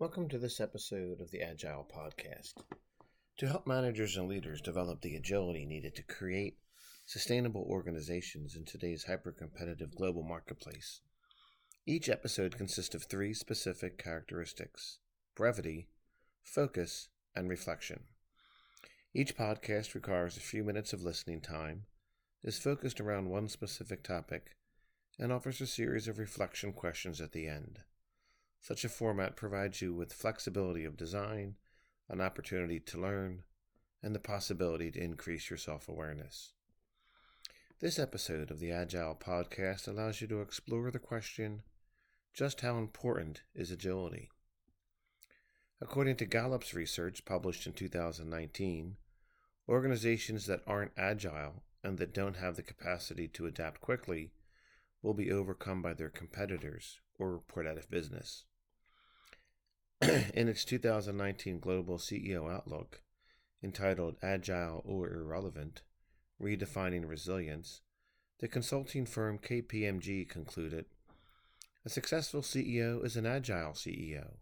Welcome to this episode of the Agile Podcast. To help managers and leaders develop the agility needed to create sustainable organizations in today's hyper competitive global marketplace, each episode consists of three specific characteristics brevity, focus, and reflection. Each podcast requires a few minutes of listening time, is focused around one specific topic, and offers a series of reflection questions at the end. Such a format provides you with flexibility of design, an opportunity to learn, and the possibility to increase your self awareness. This episode of the Agile Podcast allows you to explore the question just how important is agility? According to Gallup's research published in 2019, organizations that aren't agile and that don't have the capacity to adapt quickly will be overcome by their competitors or put out of business. in its 2019 Global CEO Outlook, entitled Agile or Irrelevant Redefining Resilience, the consulting firm KPMG concluded A successful CEO is an agile CEO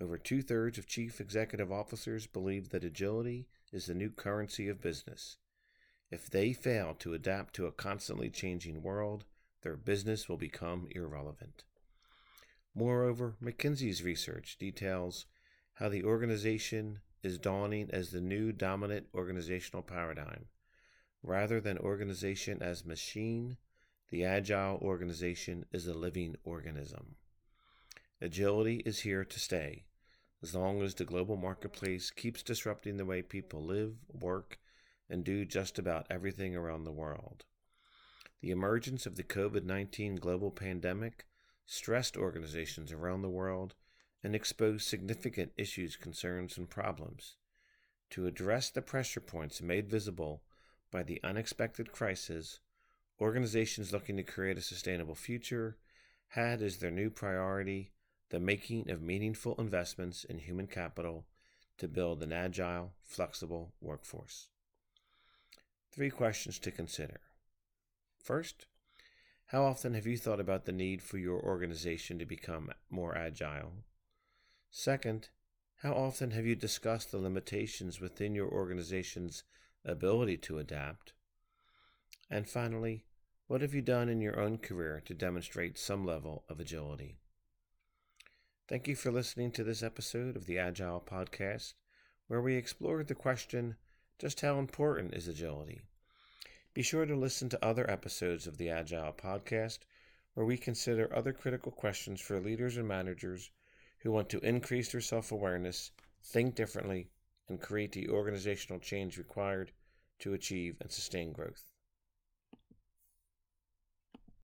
over two thirds of chief executive officers believe that agility is the new currency of business. If they fail to adapt to a constantly changing world, their business will become irrelevant. Moreover, McKinsey's research details how the organization is dawning as the new dominant organizational paradigm. Rather than organization as machine, the agile organization is a living organism. Agility is here to stay, as long as the global marketplace keeps disrupting the way people live, work, and do just about everything around the world. The emergence of the COVID 19 global pandemic stressed organizations around the world and exposed significant issues, concerns, and problems. To address the pressure points made visible by the unexpected crisis, organizations looking to create a sustainable future had as their new priority the making of meaningful investments in human capital to build an agile, flexible workforce. Three questions to consider. First, how often have you thought about the need for your organization to become more agile? Second, how often have you discussed the limitations within your organization's ability to adapt? And finally, what have you done in your own career to demonstrate some level of agility? Thank you for listening to this episode of the Agile Podcast, where we explored the question just how important is agility? Be sure to listen to other episodes of the Agile Podcast, where we consider other critical questions for leaders and managers who want to increase their self awareness, think differently, and create the organizational change required to achieve and sustain growth.